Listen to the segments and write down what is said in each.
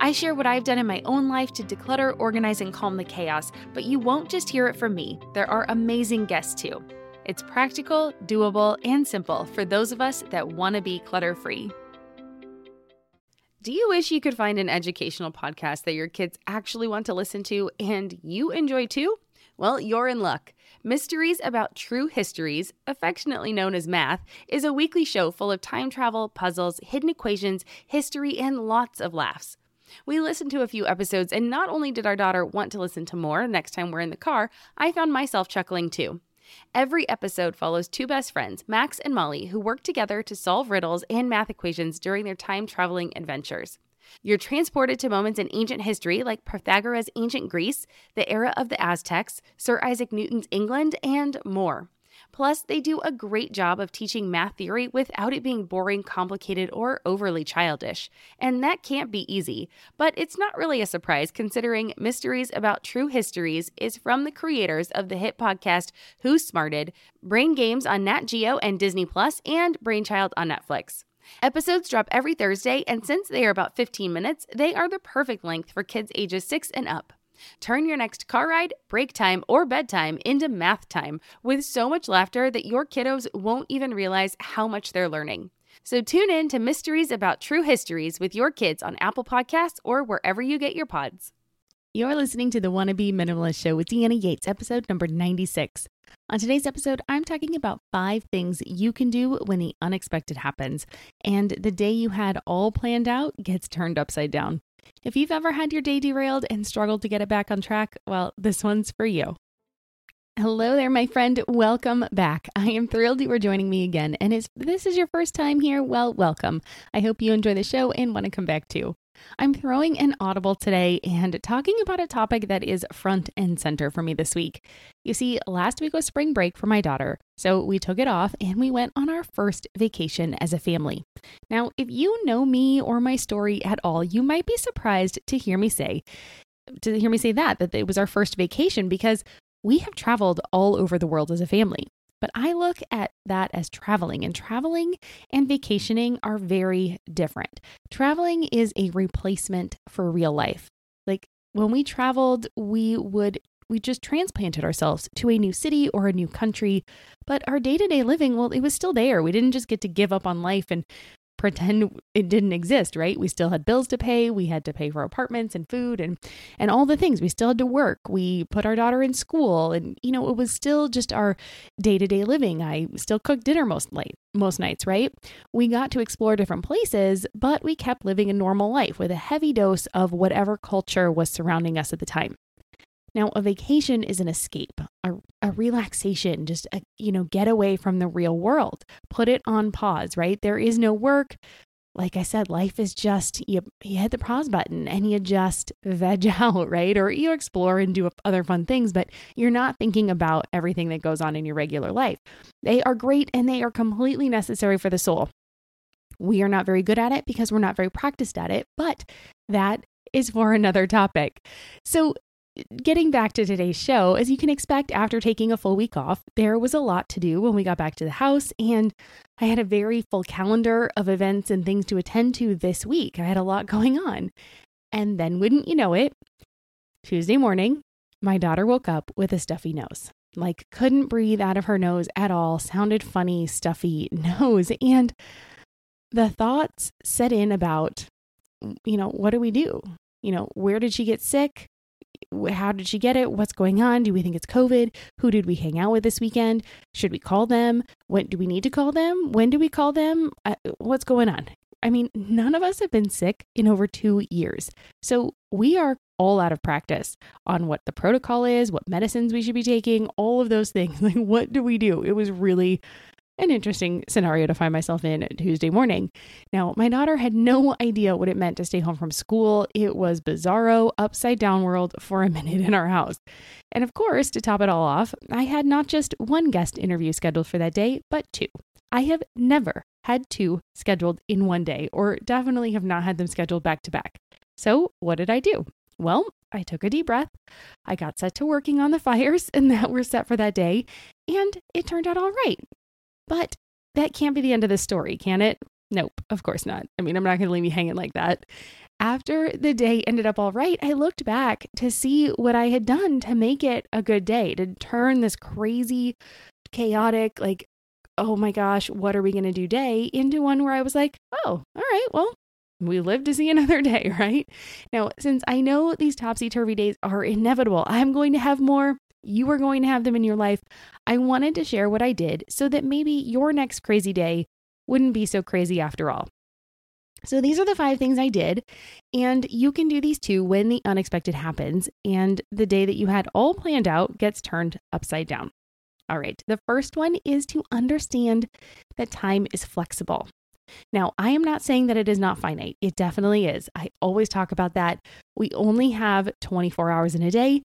I share what I've done in my own life to declutter, organize, and calm the chaos, but you won't just hear it from me. There are amazing guests too. It's practical, doable, and simple for those of us that want to be clutter free. Do you wish you could find an educational podcast that your kids actually want to listen to and you enjoy too? Well, you're in luck. Mysteries About True Histories, affectionately known as Math, is a weekly show full of time travel, puzzles, hidden equations, history, and lots of laughs. We listened to a few episodes, and not only did our daughter want to listen to more next time we're in the car, I found myself chuckling too. Every episode follows two best friends, Max and Molly, who work together to solve riddles and math equations during their time traveling adventures. You're transported to moments in ancient history like Pythagoras' ancient Greece, the era of the Aztecs, Sir Isaac Newton's England, and more. Plus, they do a great job of teaching math theory without it being boring, complicated, or overly childish. And that can't be easy. But it's not really a surprise considering Mysteries About True Histories is from the creators of the hit podcast Who Smarted, Brain Games on Nat Geo and Disney Plus, and Brainchild on Netflix. Episodes drop every Thursday, and since they are about 15 minutes, they are the perfect length for kids ages 6 and up. Turn your next car ride, break time, or bedtime into math time with so much laughter that your kiddos won't even realize how much they're learning. So tune in to Mysteries About True Histories with your kids on Apple Podcasts or wherever you get your pods. You're listening to the Wanna Minimalist Show with Deanna Yates, episode number 96. On today's episode, I'm talking about five things you can do when the unexpected happens and the day you had all planned out gets turned upside down. If you've ever had your day derailed and struggled to get it back on track, well, this one's for you. Hello there, my friend. Welcome back. I am thrilled you are joining me again. And if this is your first time here, well, welcome. I hope you enjoy the show and want to come back too. I'm throwing an audible today and talking about a topic that is front and center for me this week. You see, last week was spring break for my daughter, so we took it off and we went on our first vacation as a family. Now, if you know me or my story at all, you might be surprised to hear me say to hear me say that that it was our first vacation because we have traveled all over the world as a family. But I look at that as traveling, and traveling and vacationing are very different. Traveling is a replacement for real life. Like when we traveled, we would we just transplanted ourselves to a new city or a new country, but our day to day living, well, it was still there. We didn't just get to give up on life and pretend it didn't exist, right? We still had bills to pay, we had to pay for apartments and food and and all the things. We still had to work. We put our daughter in school and you know, it was still just our day-to-day living. I still cooked dinner most late most nights, right? We got to explore different places, but we kept living a normal life with a heavy dose of whatever culture was surrounding us at the time. Now, a vacation is an escape, a, a relaxation, just a, you know, get away from the real world. Put it on pause, right? There is no work. Like I said, life is just you, you hit the pause button and you just veg out, right? Or you explore and do other fun things, but you're not thinking about everything that goes on in your regular life. They are great and they are completely necessary for the soul. We are not very good at it because we're not very practiced at it, but that is for another topic. So, getting back to today's show, as you can expect after taking a full week off, there was a lot to do when we got back to the house, and I had a very full calendar of events and things to attend to this week. I had a lot going on. And then, wouldn't you know it, Tuesday morning, my daughter woke up with a stuffy nose. Like, couldn't breathe out of her nose at all, sounded funny, stuffy nose. And the thoughts set in about, you know, what do we do? You know, where did she get sick? How did she get it? What's going on? Do we think it's COVID? Who did we hang out with this weekend? Should we call them? When do we need to call them? When do we call them? Uh, what's going on? I mean, none of us have been sick in over two years. So we are all out of practice on what the protocol is, what medicines we should be taking, all of those things. Like, what do we do? It was really an interesting scenario to find myself in Tuesday morning. Now, my daughter had no idea what it meant to stay home from school. It was bizarro, upside down world for a minute in our house. And of course, to top it all off, I had not just one guest interview scheduled for that day, but two. I have never had two scheduled in one day, or definitely have not had them scheduled back to back. So, what did I do? Well, I took a deep breath. I got set to working on the fires and that were set for that day, and it turned out all right. But that can't be the end of the story, can it? Nope, of course not. I mean, I'm not going to leave you hanging like that. After the day ended up all right, I looked back to see what I had done to make it a good day, to turn this crazy, chaotic, like, oh my gosh, what are we going to do day into one where I was like, oh, all right, well, we live to see another day, right? Now, since I know these topsy turvy days are inevitable, I'm going to have more. You are going to have them in your life. I wanted to share what I did so that maybe your next crazy day wouldn't be so crazy after all. So, these are the five things I did, and you can do these too when the unexpected happens and the day that you had all planned out gets turned upside down. All right, the first one is to understand that time is flexible. Now, I am not saying that it is not finite. It definitely is. I always talk about that. We only have 24 hours in a day.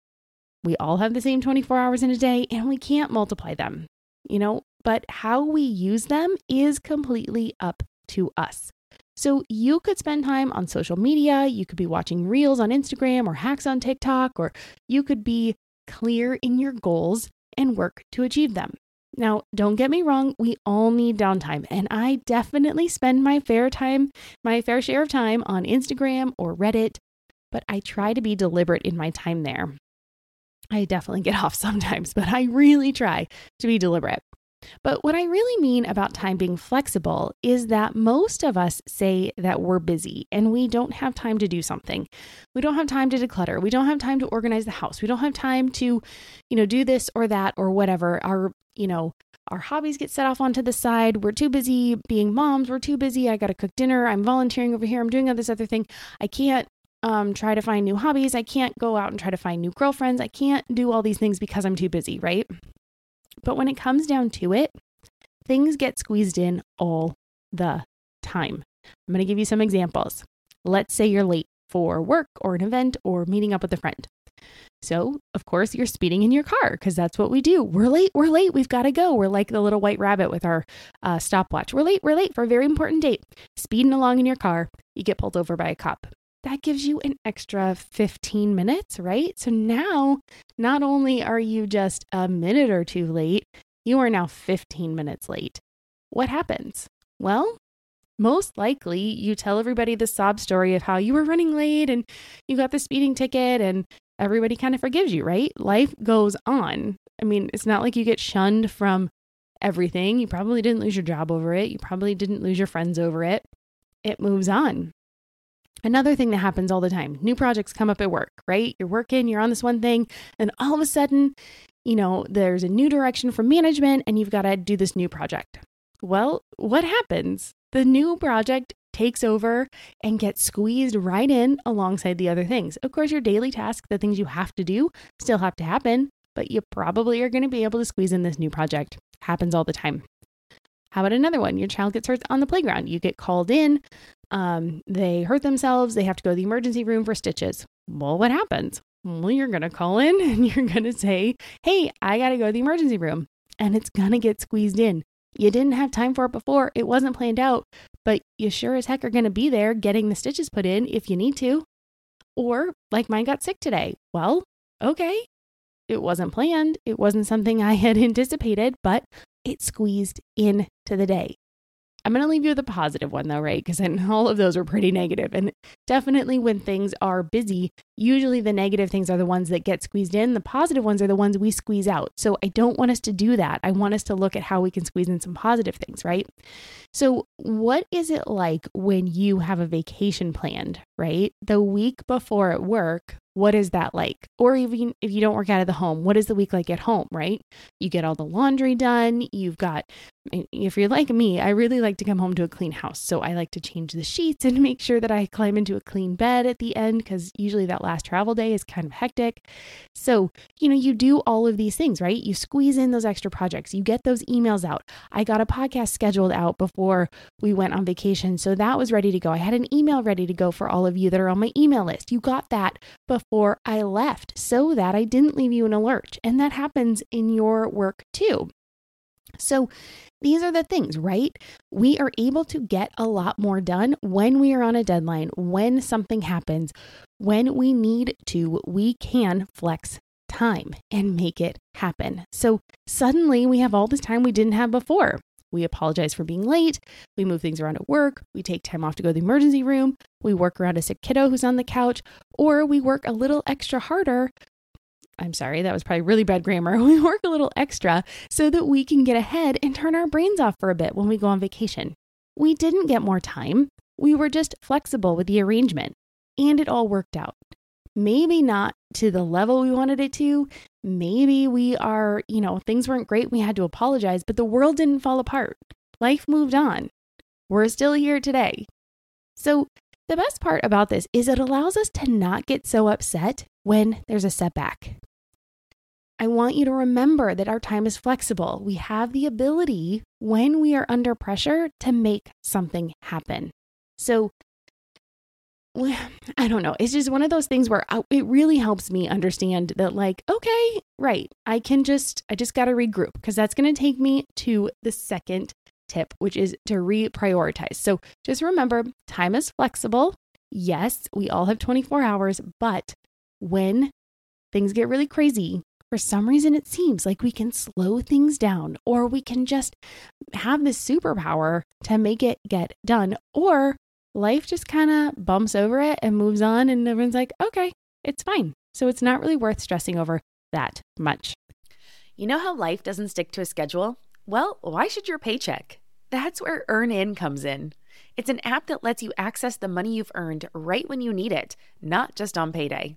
We all have the same 24 hours in a day, and we can't multiply them, you know, but how we use them is completely up to us. So you could spend time on social media, you could be watching reels on Instagram or hacks on TikTok, or you could be clear in your goals and work to achieve them. Now, don't get me wrong, we all need downtime, and I definitely spend my fair time, my fair share of time on Instagram or Reddit, but I try to be deliberate in my time there. I definitely get off sometimes, but I really try to be deliberate. But what I really mean about time being flexible is that most of us say that we're busy and we don't have time to do something. We don't have time to declutter. We don't have time to organize the house. We don't have time to, you know, do this or that or whatever. Our, you know, our hobbies get set off onto the side. We're too busy being moms. We're too busy. I got to cook dinner. I'm volunteering over here. I'm doing all this other thing. I can't um, try to find new hobbies. I can't go out and try to find new girlfriends. I can't do all these things because I'm too busy, right? But when it comes down to it, things get squeezed in all the time. I'm going to give you some examples. Let's say you're late for work or an event or meeting up with a friend. So, of course, you're speeding in your car because that's what we do. We're late, we're late, we've got to go. We're like the little white rabbit with our uh, stopwatch. We're late, we're late for a very important date. Speeding along in your car, you get pulled over by a cop that gives you an extra 15 minutes, right? So now, not only are you just a minute or two late, you are now 15 minutes late. What happens? Well, most likely you tell everybody the sob story of how you were running late and you got the speeding ticket and everybody kind of forgives you, right? Life goes on. I mean, it's not like you get shunned from everything. You probably didn't lose your job over it. You probably didn't lose your friends over it. It moves on. Another thing that happens all the time new projects come up at work, right? You're working, you're on this one thing, and all of a sudden, you know, there's a new direction from management and you've got to do this new project. Well, what happens? The new project takes over and gets squeezed right in alongside the other things. Of course, your daily tasks, the things you have to do, still have to happen, but you probably are going to be able to squeeze in this new project. Happens all the time. How about another one? Your child gets hurt on the playground. You get called in. Um, they hurt themselves. They have to go to the emergency room for stitches. Well, what happens? Well, you're going to call in and you're going to say, Hey, I got to go to the emergency room. And it's going to get squeezed in. You didn't have time for it before. It wasn't planned out, but you sure as heck are going to be there getting the stitches put in if you need to. Or, like mine got sick today. Well, okay. It wasn't planned. It wasn't something I had anticipated, but it squeezed into the day. I'm going to leave you with a positive one though, right? Because all of those are pretty negative. And definitely when things are busy, usually the negative things are the ones that get squeezed in. The positive ones are the ones we squeeze out. So I don't want us to do that. I want us to look at how we can squeeze in some positive things, right? So, what is it like when you have a vacation planned, right? The week before at work, what is that like? Or even if you don't work out of the home, what is the week like at home, right? You get all the laundry done, you've got if you're like me, I really like to come home to a clean house. So I like to change the sheets and make sure that I climb into a clean bed at the end because usually that last travel day is kind of hectic. So, you know, you do all of these things, right? You squeeze in those extra projects, you get those emails out. I got a podcast scheduled out before we went on vacation. So that was ready to go. I had an email ready to go for all of you that are on my email list. You got that before I left so that I didn't leave you in a lurch. And that happens in your work too. So, these are the things, right? We are able to get a lot more done when we are on a deadline, when something happens, when we need to, we can flex time and make it happen. So, suddenly we have all this time we didn't have before. We apologize for being late. We move things around at work. We take time off to go to the emergency room. We work around a sick kiddo who's on the couch, or we work a little extra harder I'm sorry, that was probably really bad grammar. We work a little extra so that we can get ahead and turn our brains off for a bit when we go on vacation. We didn't get more time. We were just flexible with the arrangement and it all worked out. Maybe not to the level we wanted it to. Maybe we are, you know, things weren't great. We had to apologize, but the world didn't fall apart. Life moved on. We're still here today. So, the best part about this is it allows us to not get so upset when there's a setback. I want you to remember that our time is flexible. We have the ability, when we are under pressure, to make something happen. So, I don't know. It's just one of those things where uh, it really helps me understand that, like, okay, right, I can just, I just got to regroup because that's going to take me to the second tip, which is to reprioritize. So just remember time is flexible. Yes, we all have 24 hours, but when things get really crazy, for some reason it seems like we can slow things down or we can just have this superpower to make it get done or life just kind of bumps over it and moves on and everyone's like okay it's fine. So it's not really worth stressing over that much. You know how life doesn't stick to a schedule? Well why should your paycheck? That's where EarnIn comes in. It's an app that lets you access the money you've earned right when you need it not just on payday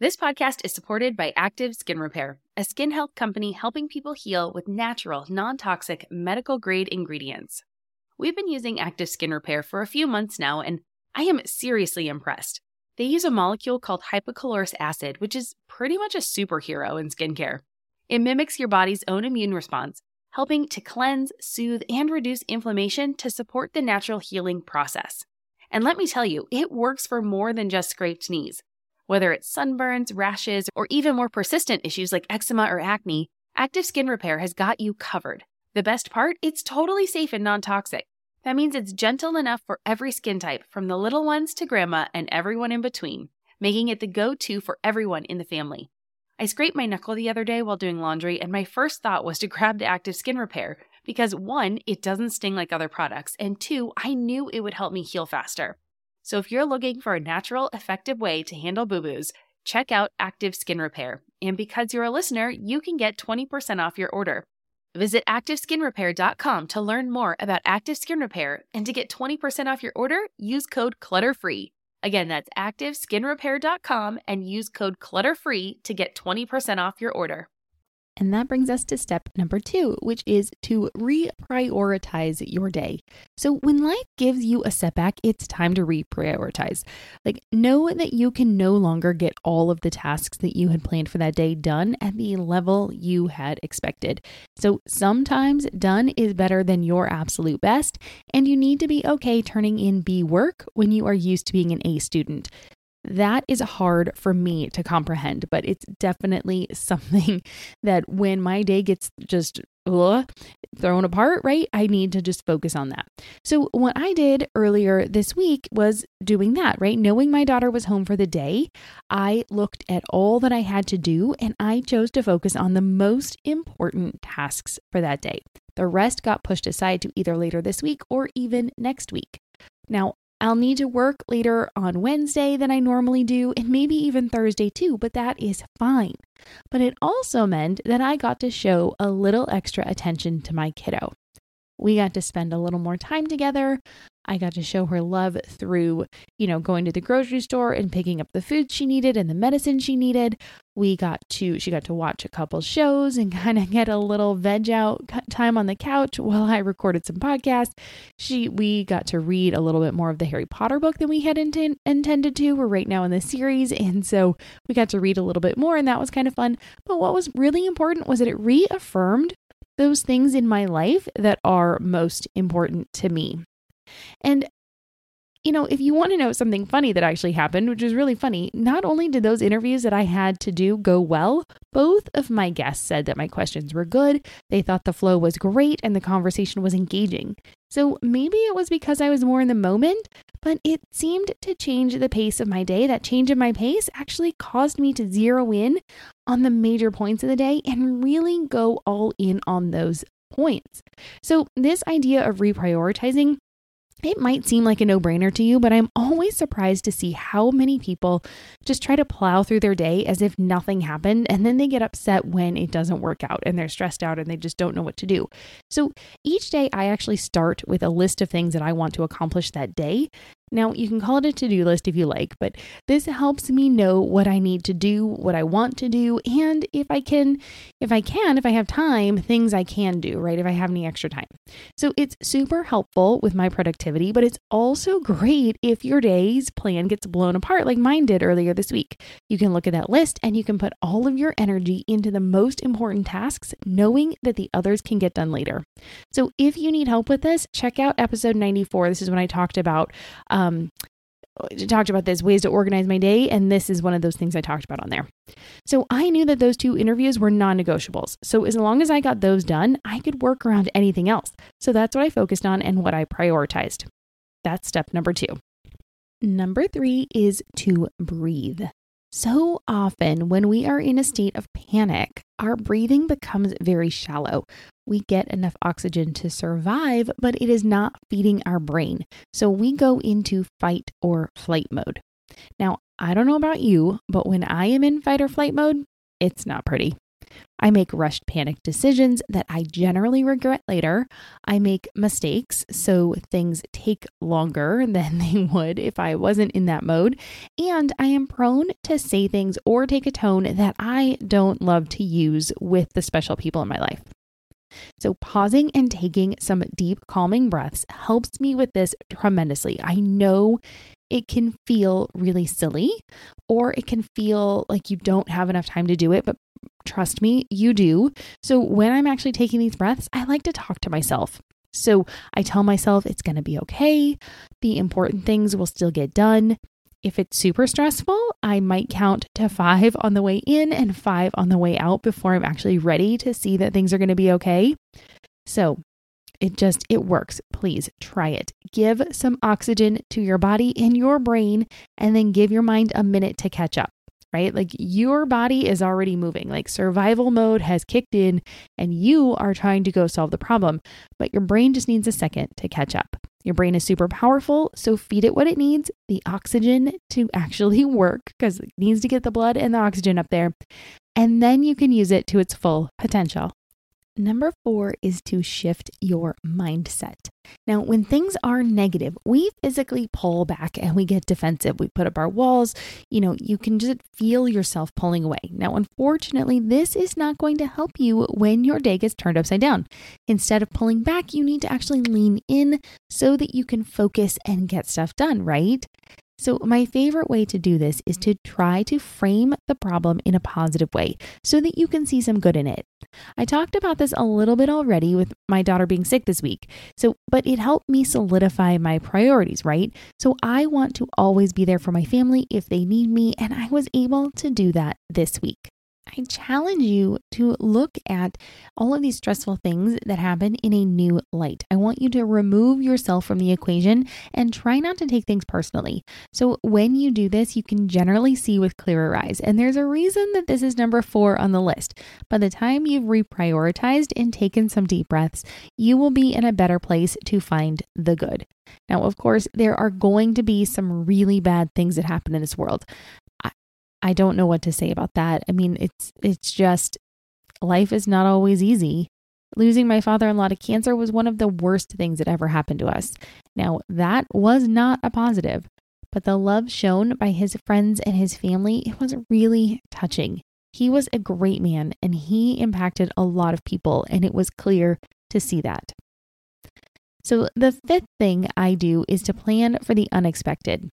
This podcast is supported by Active Skin Repair, a skin health company helping people heal with natural, non toxic, medical grade ingredients. We've been using Active Skin Repair for a few months now, and I am seriously impressed. They use a molecule called hypochlorous acid, which is pretty much a superhero in skincare. It mimics your body's own immune response, helping to cleanse, soothe, and reduce inflammation to support the natural healing process. And let me tell you, it works for more than just scraped knees. Whether it's sunburns, rashes, or even more persistent issues like eczema or acne, Active Skin Repair has got you covered. The best part? It's totally safe and non toxic. That means it's gentle enough for every skin type, from the little ones to grandma and everyone in between, making it the go to for everyone in the family. I scraped my knuckle the other day while doing laundry, and my first thought was to grab the Active Skin Repair because one, it doesn't sting like other products, and two, I knew it would help me heal faster. So if you're looking for a natural, effective way to handle boo boos, check out Active Skin Repair. And because you're a listener, you can get 20% off your order. Visit ActiveSkinRepair.com to learn more about Active Skin Repair and to get 20% off your order, use code CLUTTERFREE. Again, that's ActiveSkinRepair.com and use code CLUTTERFREE to get 20% off your order. And that brings us to step number two, which is to reprioritize your day. So, when life gives you a setback, it's time to reprioritize. Like, know that you can no longer get all of the tasks that you had planned for that day done at the level you had expected. So, sometimes done is better than your absolute best, and you need to be okay turning in B work when you are used to being an A student. That is hard for me to comprehend, but it's definitely something that when my day gets just ugh, thrown apart, right? I need to just focus on that. So, what I did earlier this week was doing that, right? Knowing my daughter was home for the day, I looked at all that I had to do and I chose to focus on the most important tasks for that day. The rest got pushed aside to either later this week or even next week. Now, I'll need to work later on Wednesday than I normally do, and maybe even Thursday too, but that is fine. But it also meant that I got to show a little extra attention to my kiddo. We got to spend a little more time together. I got to show her love through, you know, going to the grocery store and picking up the food she needed and the medicine she needed. We got to, she got to watch a couple shows and kind of get a little veg out time on the couch while I recorded some podcasts. She, we got to read a little bit more of the Harry Potter book than we had inten- intended to. We're right now in the series. And so we got to read a little bit more and that was kind of fun. But what was really important was that it reaffirmed those things in my life that are most important to me. And you know, if you want to know something funny that actually happened, which was really funny, not only did those interviews that I had to do go well, both of my guests said that my questions were good. They thought the flow was great and the conversation was engaging. So maybe it was because I was more in the moment, but it seemed to change the pace of my day. That change in my pace actually caused me to zero in on the major points of the day and really go all in on those points. So, this idea of reprioritizing it might seem like a no brainer to you, but I'm always surprised to see how many people just try to plow through their day as if nothing happened. And then they get upset when it doesn't work out and they're stressed out and they just don't know what to do. So each day, I actually start with a list of things that I want to accomplish that day. Now, you can call it a to do list if you like, but this helps me know what I need to do, what I want to do, and if I can, if I can, if I have time, things I can do, right? If I have any extra time. So it's super helpful with my productivity, but it's also great if your day's plan gets blown apart like mine did earlier this week. You can look at that list and you can put all of your energy into the most important tasks, knowing that the others can get done later. So if you need help with this, check out episode 94. This is when I talked about. Um, um, talked about this ways to organize my day, and this is one of those things I talked about on there. So I knew that those two interviews were non negotiables. So as long as I got those done, I could work around anything else. So that's what I focused on and what I prioritized. That's step number two. Number three is to breathe. So often, when we are in a state of panic, our breathing becomes very shallow. We get enough oxygen to survive, but it is not feeding our brain. So we go into fight or flight mode. Now, I don't know about you, but when I am in fight or flight mode, it's not pretty. I make rushed panic decisions that I generally regret later. I make mistakes, so things take longer than they would if I wasn't in that mode. And I am prone to say things or take a tone that I don't love to use with the special people in my life. So, pausing and taking some deep, calming breaths helps me with this tremendously. I know it can feel really silly or it can feel like you don't have enough time to do it, but trust me, you do. So when I'm actually taking these breaths, I like to talk to myself. So I tell myself it's going to be okay. The important things will still get done. If it's super stressful, I might count to five on the way in and five on the way out before I'm actually ready to see that things are going to be okay. So it just it works. Please try it. Give some oxygen to your body and your brain and then give your mind a minute to catch up. Right? Like your body is already moving. Like survival mode has kicked in and you are trying to go solve the problem, but your brain just needs a second to catch up. Your brain is super powerful, so feed it what it needs the oxygen to actually work because it needs to get the blood and the oxygen up there. And then you can use it to its full potential. Number four is to shift your mindset. Now, when things are negative, we physically pull back and we get defensive. We put up our walls. You know, you can just feel yourself pulling away. Now, unfortunately, this is not going to help you when your day gets turned upside down. Instead of pulling back, you need to actually lean in so that you can focus and get stuff done, right? So, my favorite way to do this is to try to frame the problem in a positive way so that you can see some good in it. I talked about this a little bit already with my daughter being sick this week. So, but it helped me solidify my priorities, right? So, I want to always be there for my family if they need me, and I was able to do that this week. I challenge you to look at all of these stressful things that happen in a new light. I want you to remove yourself from the equation and try not to take things personally. So, when you do this, you can generally see with clearer eyes. And there's a reason that this is number four on the list. By the time you've reprioritized and taken some deep breaths, you will be in a better place to find the good. Now, of course, there are going to be some really bad things that happen in this world. I don't know what to say about that. I mean, it's it's just life is not always easy. Losing my father-in-law to cancer was one of the worst things that ever happened to us. Now, that was not a positive, but the love shown by his friends and his family, it was really touching. He was a great man and he impacted a lot of people, and it was clear to see that. So, the fifth thing I do is to plan for the unexpected.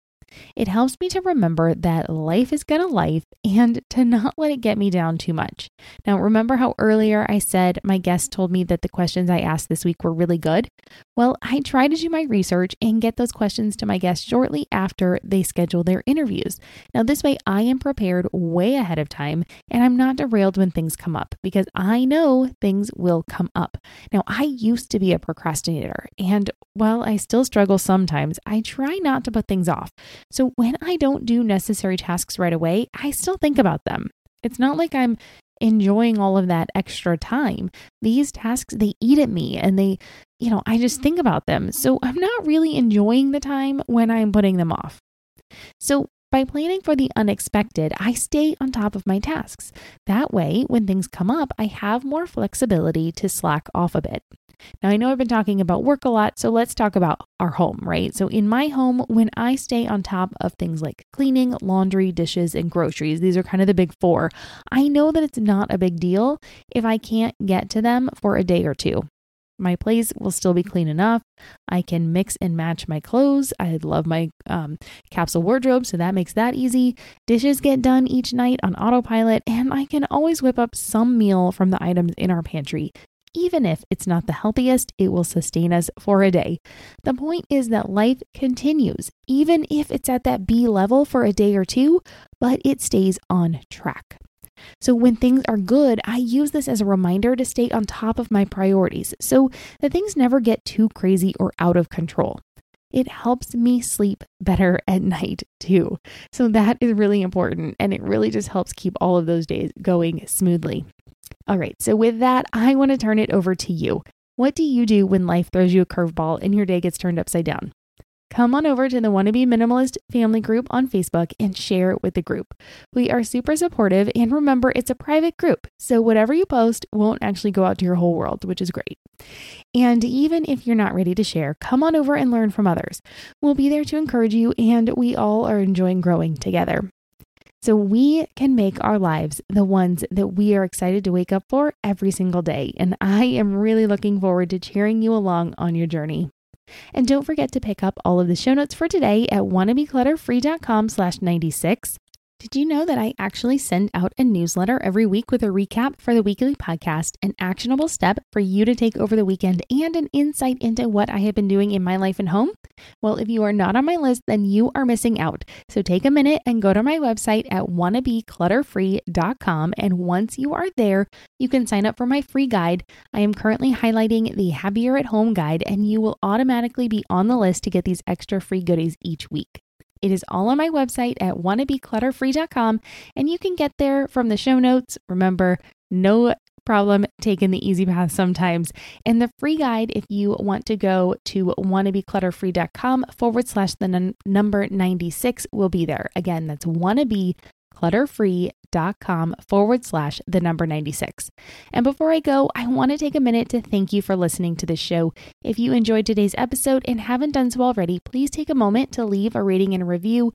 It helps me to remember that life is gonna life and to not let it get me down too much. Now, remember how earlier I said my guest told me that the questions I asked this week were really good? Well, I try to do my research and get those questions to my guests shortly after they schedule their interviews. Now, this way I am prepared way ahead of time and I'm not derailed when things come up because I know things will come up. Now, I used to be a procrastinator and while I still struggle sometimes, I try not to put things off. So when I don't do necessary tasks right away, I still think about them. It's not like I'm enjoying all of that extra time. These tasks, they eat at me and they, you know, I just think about them. So I'm not really enjoying the time when I'm putting them off. So by planning for the unexpected, I stay on top of my tasks. That way, when things come up, I have more flexibility to slack off a bit. Now, I know I've been talking about work a lot, so let's talk about our home, right? So, in my home, when I stay on top of things like cleaning, laundry, dishes, and groceries, these are kind of the big four, I know that it's not a big deal if I can't get to them for a day or two. My place will still be clean enough. I can mix and match my clothes. I love my um, capsule wardrobe, so that makes that easy. Dishes get done each night on autopilot, and I can always whip up some meal from the items in our pantry even if it's not the healthiest, it will sustain us for a day. The point is that life continues, even if it's at that B level for a day or two, but it stays on track. So, when things are good, I use this as a reminder to stay on top of my priorities so that things never get too crazy or out of control. It helps me sleep better at night too. So, that is really important and it really just helps keep all of those days going smoothly. All right, so with that, I want to turn it over to you. What do you do when life throws you a curveball and your day gets turned upside down? Come on over to the Wannabe Minimalist family group on Facebook and share it with the group. We are super supportive, and remember, it's a private group, so whatever you post won't actually go out to your whole world, which is great. And even if you're not ready to share, come on over and learn from others. We'll be there to encourage you, and we all are enjoying growing together. So we can make our lives the ones that we are excited to wake up for every single day. And I am really looking forward to cheering you along on your journey. And don't forget to pick up all of the show notes for today at wannabeclutterfree.com slash 96. Did you know that I actually send out a newsletter every week with a recap for the weekly podcast, an actionable step for you to take over the weekend, and an insight into what I have been doing in my life and home? Well, if you are not on my list, then you are missing out. So take a minute and go to my website at wannabeclutterfree.com. And once you are there, you can sign up for my free guide. I am currently highlighting the Happier at Home guide, and you will automatically be on the list to get these extra free goodies each week. It is all on my website at wannabeclutterfree.com, and you can get there from the show notes. Remember, no problem taking the easy path sometimes. And the free guide, if you want to go to wannabeclutterfree.com forward slash the n- number 96, will be there. Again, that's wannabe clutterfree.com forward slash the number 96. And before I go, I want to take a minute to thank you for listening to this show. If you enjoyed today's episode and haven't done so already, please take a moment to leave a rating and a review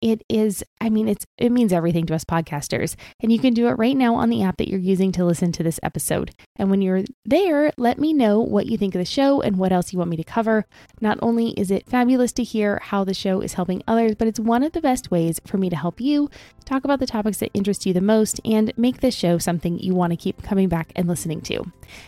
it is i mean it's it means everything to us podcasters and you can do it right now on the app that you're using to listen to this episode and when you're there let me know what you think of the show and what else you want me to cover not only is it fabulous to hear how the show is helping others but it's one of the best ways for me to help you talk about the topics that interest you the most and make this show something you want to keep coming back and listening to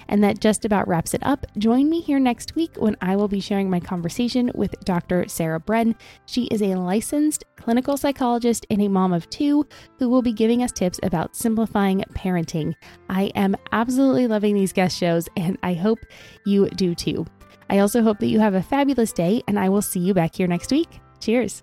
and that just about wraps it up join me here next week when i will be sharing my conversation with dr sarah bren she is a licensed clinical psychologist and a mom of two who will be giving us tips about simplifying parenting. I am absolutely loving these guest shows, and I hope you do too. I also hope that you have a fabulous day, and I will see you back here next week. Cheers.